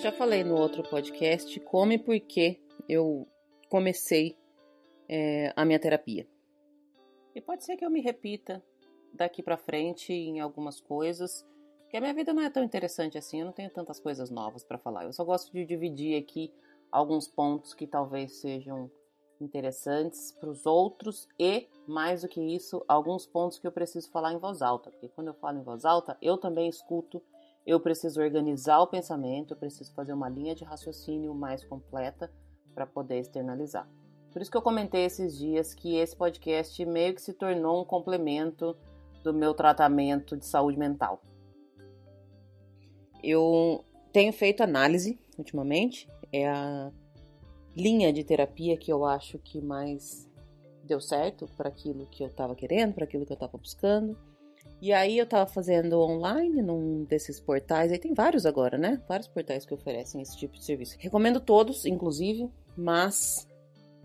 Eu já falei no outro podcast como e por que eu comecei é, a minha terapia. E pode ser que eu me repita daqui para frente em algumas coisas, porque a minha vida não é tão interessante assim, eu não tenho tantas coisas novas para falar. Eu só gosto de dividir aqui alguns pontos que talvez sejam interessantes para os outros e, mais do que isso, alguns pontos que eu preciso falar em voz alta, porque quando eu falo em voz alta, eu também escuto, eu preciso organizar o pensamento, eu preciso fazer uma linha de raciocínio mais completa para poder externalizar. Por isso que eu comentei esses dias que esse podcast meio que se tornou um complemento do meu tratamento de saúde mental. Eu tenho feito análise ultimamente, é a linha de terapia que eu acho que mais deu certo para aquilo que eu estava querendo, para aquilo que eu estava buscando. E aí eu estava fazendo online num desses portais, aí tem vários agora, né? Vários portais que oferecem esse tipo de serviço. Recomendo todos, inclusive, mas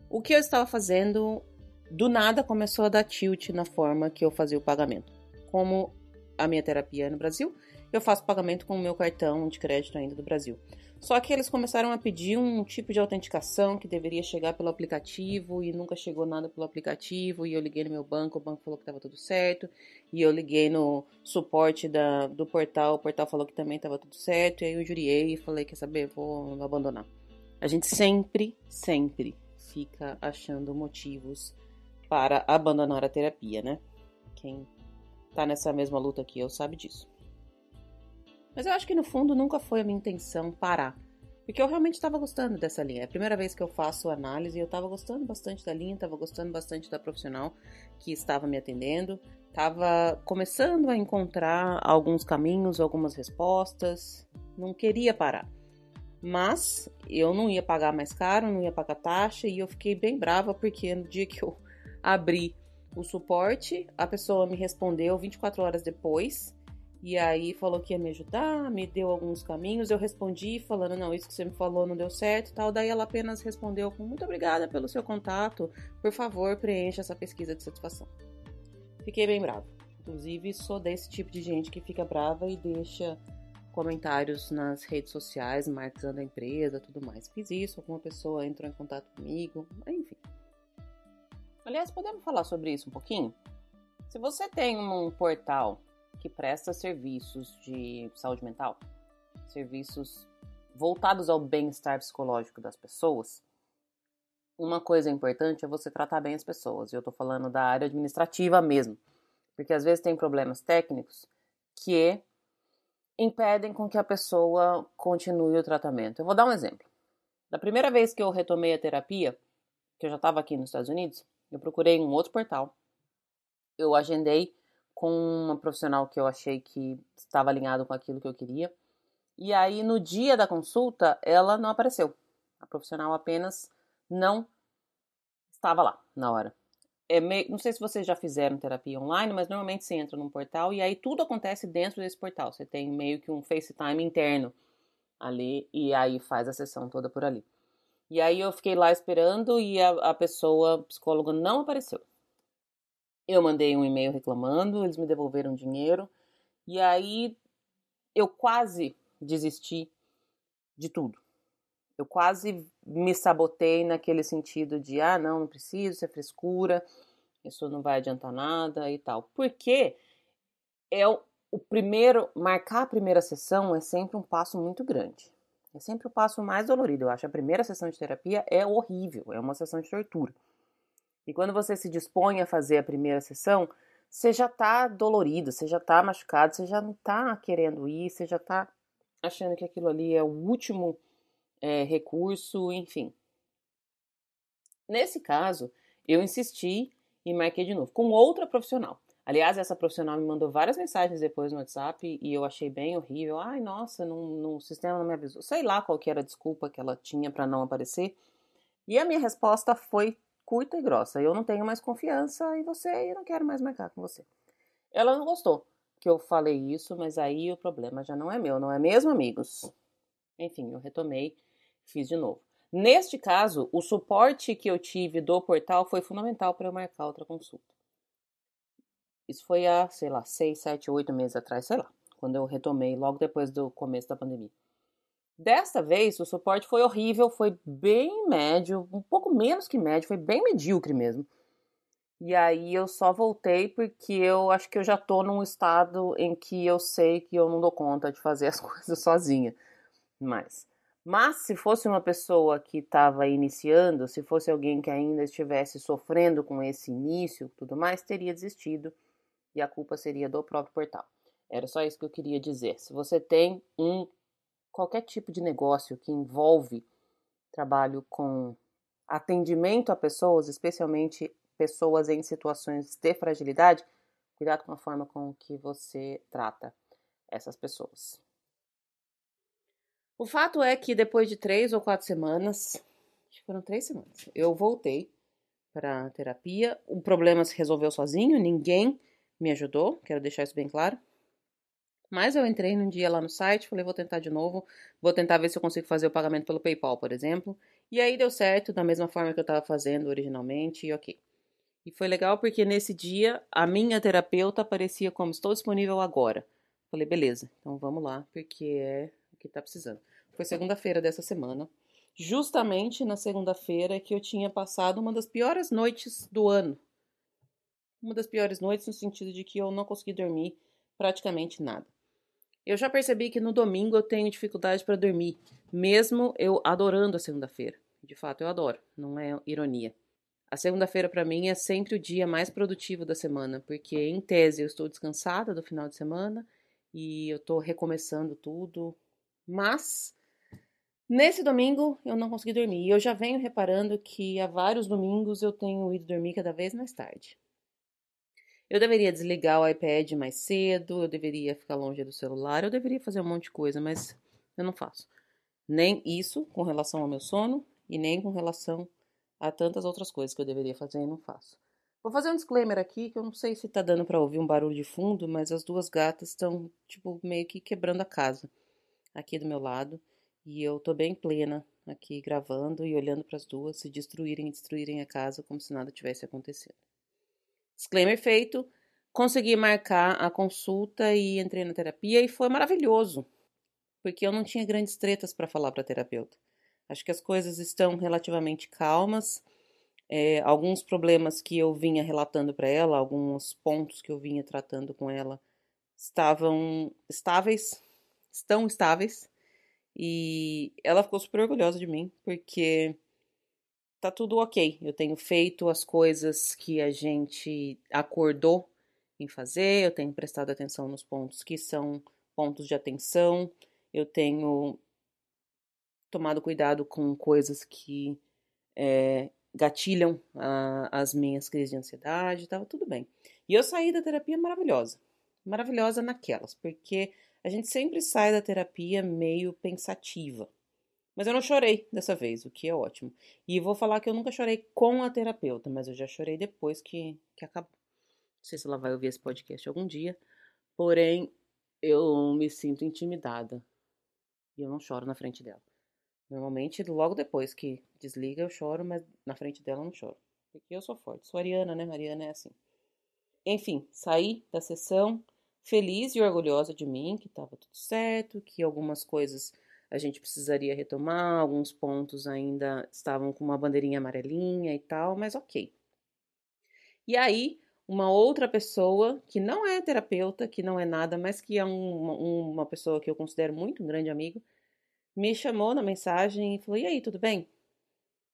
o que eu estava fazendo do nada começou a dar tilt na forma que eu fazia o pagamento. Como a minha terapia é no Brasil, eu faço pagamento com o meu cartão de crédito ainda do Brasil. Só que eles começaram a pedir um tipo de autenticação que deveria chegar pelo aplicativo e nunca chegou nada pelo aplicativo. E eu liguei no meu banco, o banco falou que estava tudo certo. E eu liguei no suporte da, do portal, o portal falou que também estava tudo certo. E aí eu juriei e falei: Quer saber? Vou abandonar. A gente sempre, sempre fica achando motivos para abandonar a terapia, né? Quem tá nessa mesma luta que eu sabe disso. Mas eu acho que no fundo nunca foi a minha intenção parar. Porque eu realmente estava gostando dessa linha. É a primeira vez que eu faço análise e eu estava gostando bastante da linha, estava gostando bastante da profissional que estava me atendendo, estava começando a encontrar alguns caminhos, algumas respostas, não queria parar. Mas eu não ia pagar mais caro, não ia pagar taxa e eu fiquei bem brava porque no dia que eu abri o suporte, a pessoa me respondeu 24 horas depois e aí falou que ia me ajudar, me deu alguns caminhos. Eu respondi falando, não, isso que você me falou não deu certo tal. Daí ela apenas respondeu com muito obrigada pelo seu contato. Por favor, preencha essa pesquisa de satisfação. Fiquei bem brava. Inclusive, sou desse tipo de gente que fica brava e deixa comentários nas redes sociais, marcando a empresa, tudo mais. Fiz isso, alguma pessoa entrou em contato comigo, enfim. Aliás, podemos falar sobre isso um pouquinho? Se você tem um portal que presta serviços de saúde mental, serviços voltados ao bem-estar psicológico das pessoas, uma coisa importante é você tratar bem as pessoas. Eu estou falando da área administrativa mesmo, porque às vezes tem problemas técnicos que impedem com que a pessoa continue o tratamento. Eu vou dar um exemplo. Da primeira vez que eu retomei a terapia, que eu já estava aqui nos Estados Unidos, eu procurei um outro portal, eu agendei com uma profissional que eu achei que estava alinhado com aquilo que eu queria. E aí, no dia da consulta, ela não apareceu. A profissional apenas não estava lá na hora. É meio, não sei se vocês já fizeram terapia online, mas normalmente você entra num portal e aí tudo acontece dentro desse portal. Você tem meio que um FaceTime interno ali e aí faz a sessão toda por ali. E aí eu fiquei lá esperando e a, a pessoa, psicóloga, não apareceu. Eu mandei um e-mail reclamando, eles me devolveram dinheiro e aí eu quase desisti de tudo. Eu quase me sabotei naquele sentido de ah, não, não preciso, isso é frescura, isso não vai adiantar nada e tal. Porque é o, o primeiro, marcar a primeira sessão é sempre um passo muito grande. É sempre o passo mais dolorido. Eu acho a primeira sessão de terapia é horrível, é uma sessão de tortura. E quando você se dispõe a fazer a primeira sessão, você já tá dolorido, você já tá machucado, você já não tá querendo ir, você já tá achando que aquilo ali é o último é, recurso, enfim. Nesse caso, eu insisti e marquei de novo com outra profissional. Aliás, essa profissional me mandou várias mensagens depois no WhatsApp e eu achei bem horrível. Ai, nossa, no, sistema não me avisou. Sei lá qual que era a desculpa que ela tinha para não aparecer. E a minha resposta foi curta e grossa. Eu não tenho mais confiança em você e não quero mais marcar com você. Ela não gostou que eu falei isso, mas aí o problema já não é meu, não é mesmo, amigos? Enfim, eu retomei, fiz de novo. Neste caso, o suporte que eu tive do portal foi fundamental para eu marcar outra consulta. Isso foi há, sei lá, seis, sete, oito meses atrás, sei lá, quando eu retomei, logo depois do começo da pandemia. Desta vez, o suporte foi horrível, foi bem médio, um pouco menos que médio, foi bem medíocre mesmo. E aí eu só voltei porque eu acho que eu já tô num estado em que eu sei que eu não dou conta de fazer as coisas sozinha. Mas, mas se fosse uma pessoa que estava iniciando, se fosse alguém que ainda estivesse sofrendo com esse início, tudo mais, teria desistido e a culpa seria do próprio portal. Era só isso que eu queria dizer. Se você tem um qualquer tipo de negócio que envolve trabalho com atendimento a pessoas, especialmente pessoas em situações de fragilidade, cuidado com a forma com que você trata essas pessoas. O fato é que depois de três ou quatro semanas, acho que foram três semanas, eu voltei para terapia. O problema se resolveu sozinho, ninguém me ajudou, quero deixar isso bem claro. Mas eu entrei num dia lá no site, falei, vou tentar de novo, vou tentar ver se eu consigo fazer o pagamento pelo PayPal, por exemplo. E aí deu certo, da mesma forma que eu estava fazendo originalmente, e ok. E foi legal porque nesse dia a minha terapeuta aparecia como estou disponível agora. Falei, beleza, então vamos lá, porque é o que está precisando. Foi segunda-feira dessa semana. Justamente na segunda-feira que eu tinha passado uma das piores noites do ano. Uma das piores noites no sentido de que eu não consegui dormir praticamente nada. Eu já percebi que no domingo eu tenho dificuldade para dormir, mesmo eu adorando a segunda-feira. De fato, eu adoro, não é ironia. A segunda-feira para mim é sempre o dia mais produtivo da semana, porque em tese eu estou descansada do final de semana e eu estou recomeçando tudo. Mas nesse domingo eu não consegui dormir e eu já venho reparando que há vários domingos eu tenho ido dormir cada vez mais tarde. Eu deveria desligar o iPad mais cedo, eu deveria ficar longe do celular, eu deveria fazer um monte de coisa, mas eu não faço. Nem isso com relação ao meu sono e nem com relação a tantas outras coisas que eu deveria fazer e não faço. Vou fazer um disclaimer aqui que eu não sei se tá dando para ouvir um barulho de fundo, mas as duas gatas estão tipo meio que quebrando a casa aqui do meu lado e eu tô bem plena aqui gravando e olhando para as duas se destruírem e destruírem a casa como se nada tivesse acontecendo. Disclaimer feito. Consegui marcar a consulta e entrei na terapia e foi maravilhoso, porque eu não tinha grandes tretas para falar para a terapeuta. Acho que as coisas estão relativamente calmas. É, alguns problemas que eu vinha relatando para ela, alguns pontos que eu vinha tratando com ela, estavam estáveis, estão estáveis. E ela ficou super orgulhosa de mim, porque tá tudo ok. Eu tenho feito as coisas que a gente acordou em fazer, eu tenho prestado atenção nos pontos que são pontos de atenção, eu tenho tomado cuidado com coisas que é, gatilham a, as minhas crises de ansiedade, estava tudo bem. E eu saí da terapia maravilhosa, maravilhosa naquelas, porque a gente sempre sai da terapia meio pensativa. Mas eu não chorei dessa vez, o que é ótimo. E vou falar que eu nunca chorei com a terapeuta, mas eu já chorei depois que, que acabou. Não sei se ela vai ouvir esse podcast algum dia, porém eu me sinto intimidada. E eu não choro na frente dela. Normalmente, logo depois que desliga, eu choro, mas na frente dela eu não choro. Porque eu sou forte. Sou Ariana, né? Ariana é assim. Enfim, saí da sessão feliz e orgulhosa de mim, que estava tudo certo, que algumas coisas a gente precisaria retomar, alguns pontos ainda estavam com uma bandeirinha amarelinha e tal, mas ok. E aí, uma outra pessoa que não é terapeuta, que não é nada, mas que é um, uma pessoa que eu considero muito um grande amigo, me chamou na mensagem e falou: E aí, tudo bem?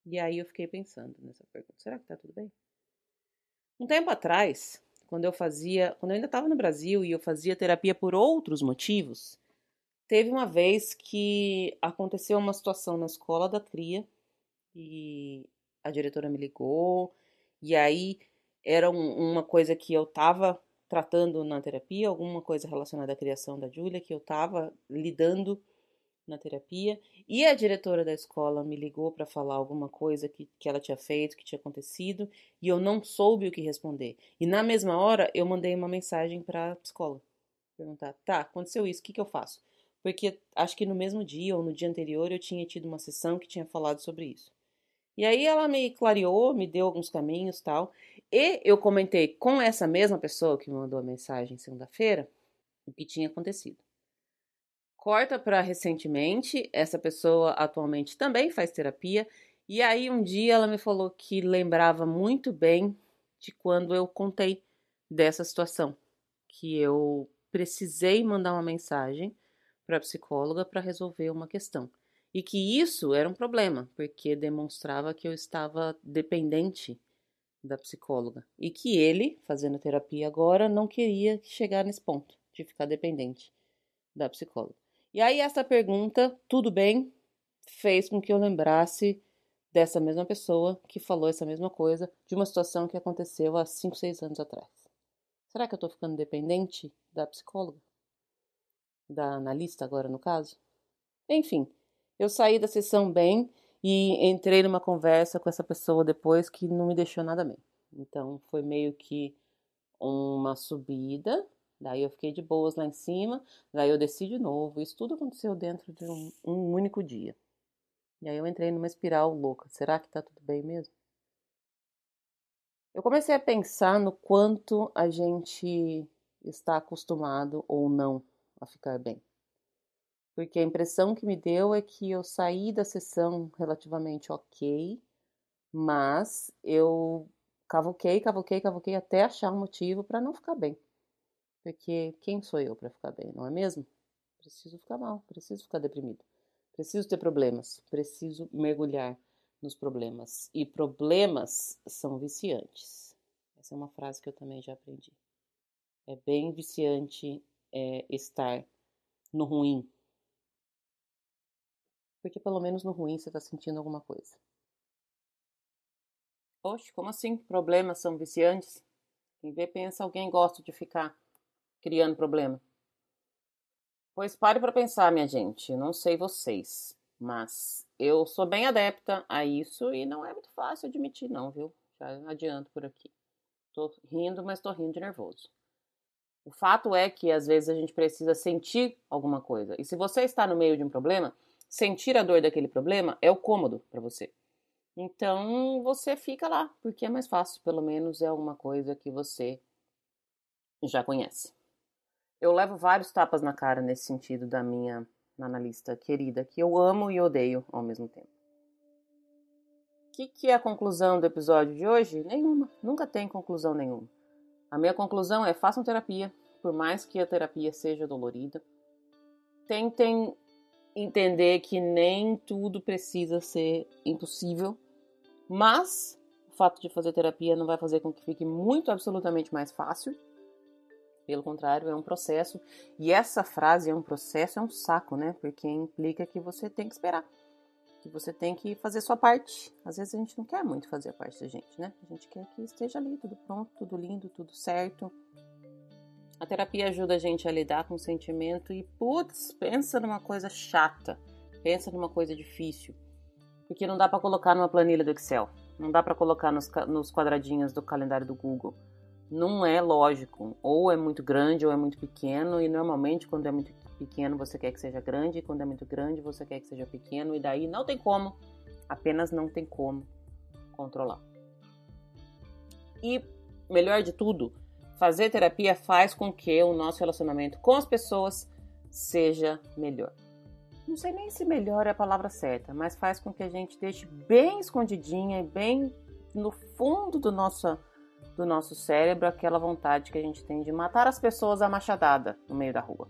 E aí eu fiquei pensando nessa pergunta: será que tá tudo bem? Um tempo atrás, quando eu fazia, quando eu ainda estava no Brasil e eu fazia terapia por outros motivos, Teve uma vez que aconteceu uma situação na escola da cria e a diretora me ligou, e aí era um, uma coisa que eu estava tratando na terapia, alguma coisa relacionada à criação da Júlia, que eu estava lidando na terapia, e a diretora da escola me ligou para falar alguma coisa que, que ela tinha feito, que tinha acontecido, e eu não soube o que responder. E na mesma hora eu mandei uma mensagem para a psicóloga, perguntar: tá, aconteceu isso, o que, que eu faço? Porque acho que no mesmo dia ou no dia anterior eu tinha tido uma sessão que tinha falado sobre isso. E aí ela me clareou, me deu alguns caminhos tal. E eu comentei com essa mesma pessoa que me mandou a mensagem segunda-feira o que tinha acontecido. Corta para recentemente, essa pessoa atualmente também faz terapia, e aí um dia ela me falou que lembrava muito bem de quando eu contei dessa situação, que eu precisei mandar uma mensagem para a psicóloga para resolver uma questão. E que isso era um problema, porque demonstrava que eu estava dependente da psicóloga. E que ele, fazendo terapia agora, não queria chegar nesse ponto de ficar dependente da psicóloga. E aí, essa pergunta, tudo bem, fez com que eu lembrasse dessa mesma pessoa que falou essa mesma coisa de uma situação que aconteceu há 5, 6 anos atrás. Será que eu tô ficando dependente da psicóloga? Da analista, agora no caso? Enfim, eu saí da sessão bem e entrei numa conversa com essa pessoa depois que não me deixou nada bem. Então, foi meio que uma subida Daí eu fiquei de boas lá em cima, daí eu desci de novo. Isso tudo aconteceu dentro de um, um único dia. E aí eu entrei numa espiral louca. Será que tá tudo bem mesmo? Eu comecei a pensar no quanto a gente está acostumado ou não a ficar bem. Porque a impressão que me deu é que eu saí da sessão relativamente ok, mas eu cavuquei, cavuquei, cavuquei até achar um motivo para não ficar bem. Porque quem sou eu para ficar bem, não é mesmo? Preciso ficar mal, preciso ficar deprimido. Preciso ter problemas, preciso mergulhar nos problemas. E problemas são viciantes. Essa é uma frase que eu também já aprendi. É bem viciante é, estar no ruim. Porque pelo menos no ruim você está sentindo alguma coisa. Oxe, como assim? Problemas são viciantes? Quem vê pensa alguém gosta de ficar criando problema? Pois pare para pensar, minha gente. Não sei vocês, mas eu sou bem adepta a isso e não é muito fácil admitir, não, viu? Já adianto por aqui. Tô rindo, mas tô rindo de nervoso. O fato é que às vezes a gente precisa sentir alguma coisa. E se você está no meio de um problema, sentir a dor daquele problema é o cômodo para você. Então você fica lá, porque é mais fácil, pelo menos é alguma coisa que você já conhece. Eu levo vários tapas na cara nesse sentido da minha analista querida, que eu amo e odeio ao mesmo tempo. O que, que é a conclusão do episódio de hoje? Nenhuma. Nunca tem conclusão nenhuma. A minha conclusão é: façam terapia, por mais que a terapia seja dolorida. Tentem entender que nem tudo precisa ser impossível, mas o fato de fazer terapia não vai fazer com que fique muito absolutamente mais fácil pelo contrário, é um processo. E essa frase é um processo, é um saco, né? Porque implica que você tem que esperar. Que você tem que fazer sua parte. Às vezes a gente não quer muito fazer a parte da gente, né? A gente quer que esteja ali, tudo pronto, tudo lindo, tudo certo. A terapia ajuda a gente a lidar com o sentimento e, putz, pensa numa coisa chata. Pensa numa coisa difícil. Porque não dá para colocar numa planilha do Excel. Não dá para colocar nos, nos quadradinhos do calendário do Google não é lógico. Ou é muito grande ou é muito pequeno, e normalmente quando é muito pequeno você quer que seja grande, e quando é muito grande você quer que seja pequeno, e daí não tem como, apenas não tem como controlar. E melhor de tudo, fazer terapia faz com que o nosso relacionamento com as pessoas seja melhor. Não sei nem se melhor é a palavra certa, mas faz com que a gente deixe bem escondidinha e bem no fundo do nosso do nosso cérebro aquela vontade que a gente tem de matar as pessoas à machadada no meio da rua.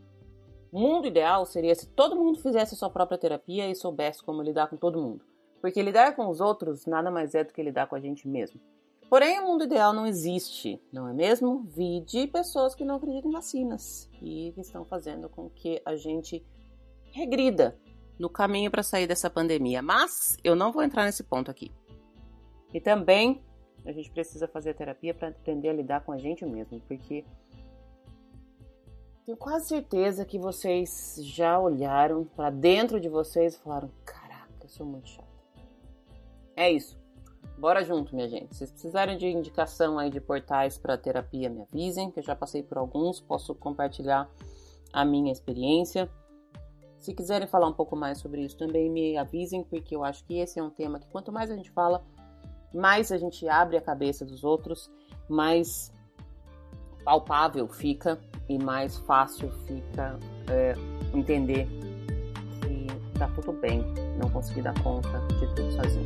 Mundo ideal seria se todo mundo fizesse sua própria terapia e soubesse como lidar com todo mundo. Porque lidar com os outros nada mais é do que lidar com a gente mesmo. Porém, o mundo ideal não existe, não é mesmo? Vide pessoas que não acreditam em vacinas e que estão fazendo com que a gente regrida no caminho para sair dessa pandemia. Mas eu não vou entrar nesse ponto aqui. E também a gente precisa fazer terapia para aprender a lidar com a gente mesmo, porque tenho quase certeza que vocês já olharam para dentro de vocês e falaram: Caraca, eu sou muito chata. É isso. Bora junto, minha gente. Se vocês precisarem de indicação aí de portais para terapia, me avisem, que eu já passei por alguns, posso compartilhar a minha experiência. Se quiserem falar um pouco mais sobre isso, também me avisem, porque eu acho que esse é um tema que quanto mais a gente fala, mais a gente abre a cabeça dos outros, mais palpável fica e mais fácil fica é, entender que tá tudo bem não conseguir dar conta de tudo sozinho.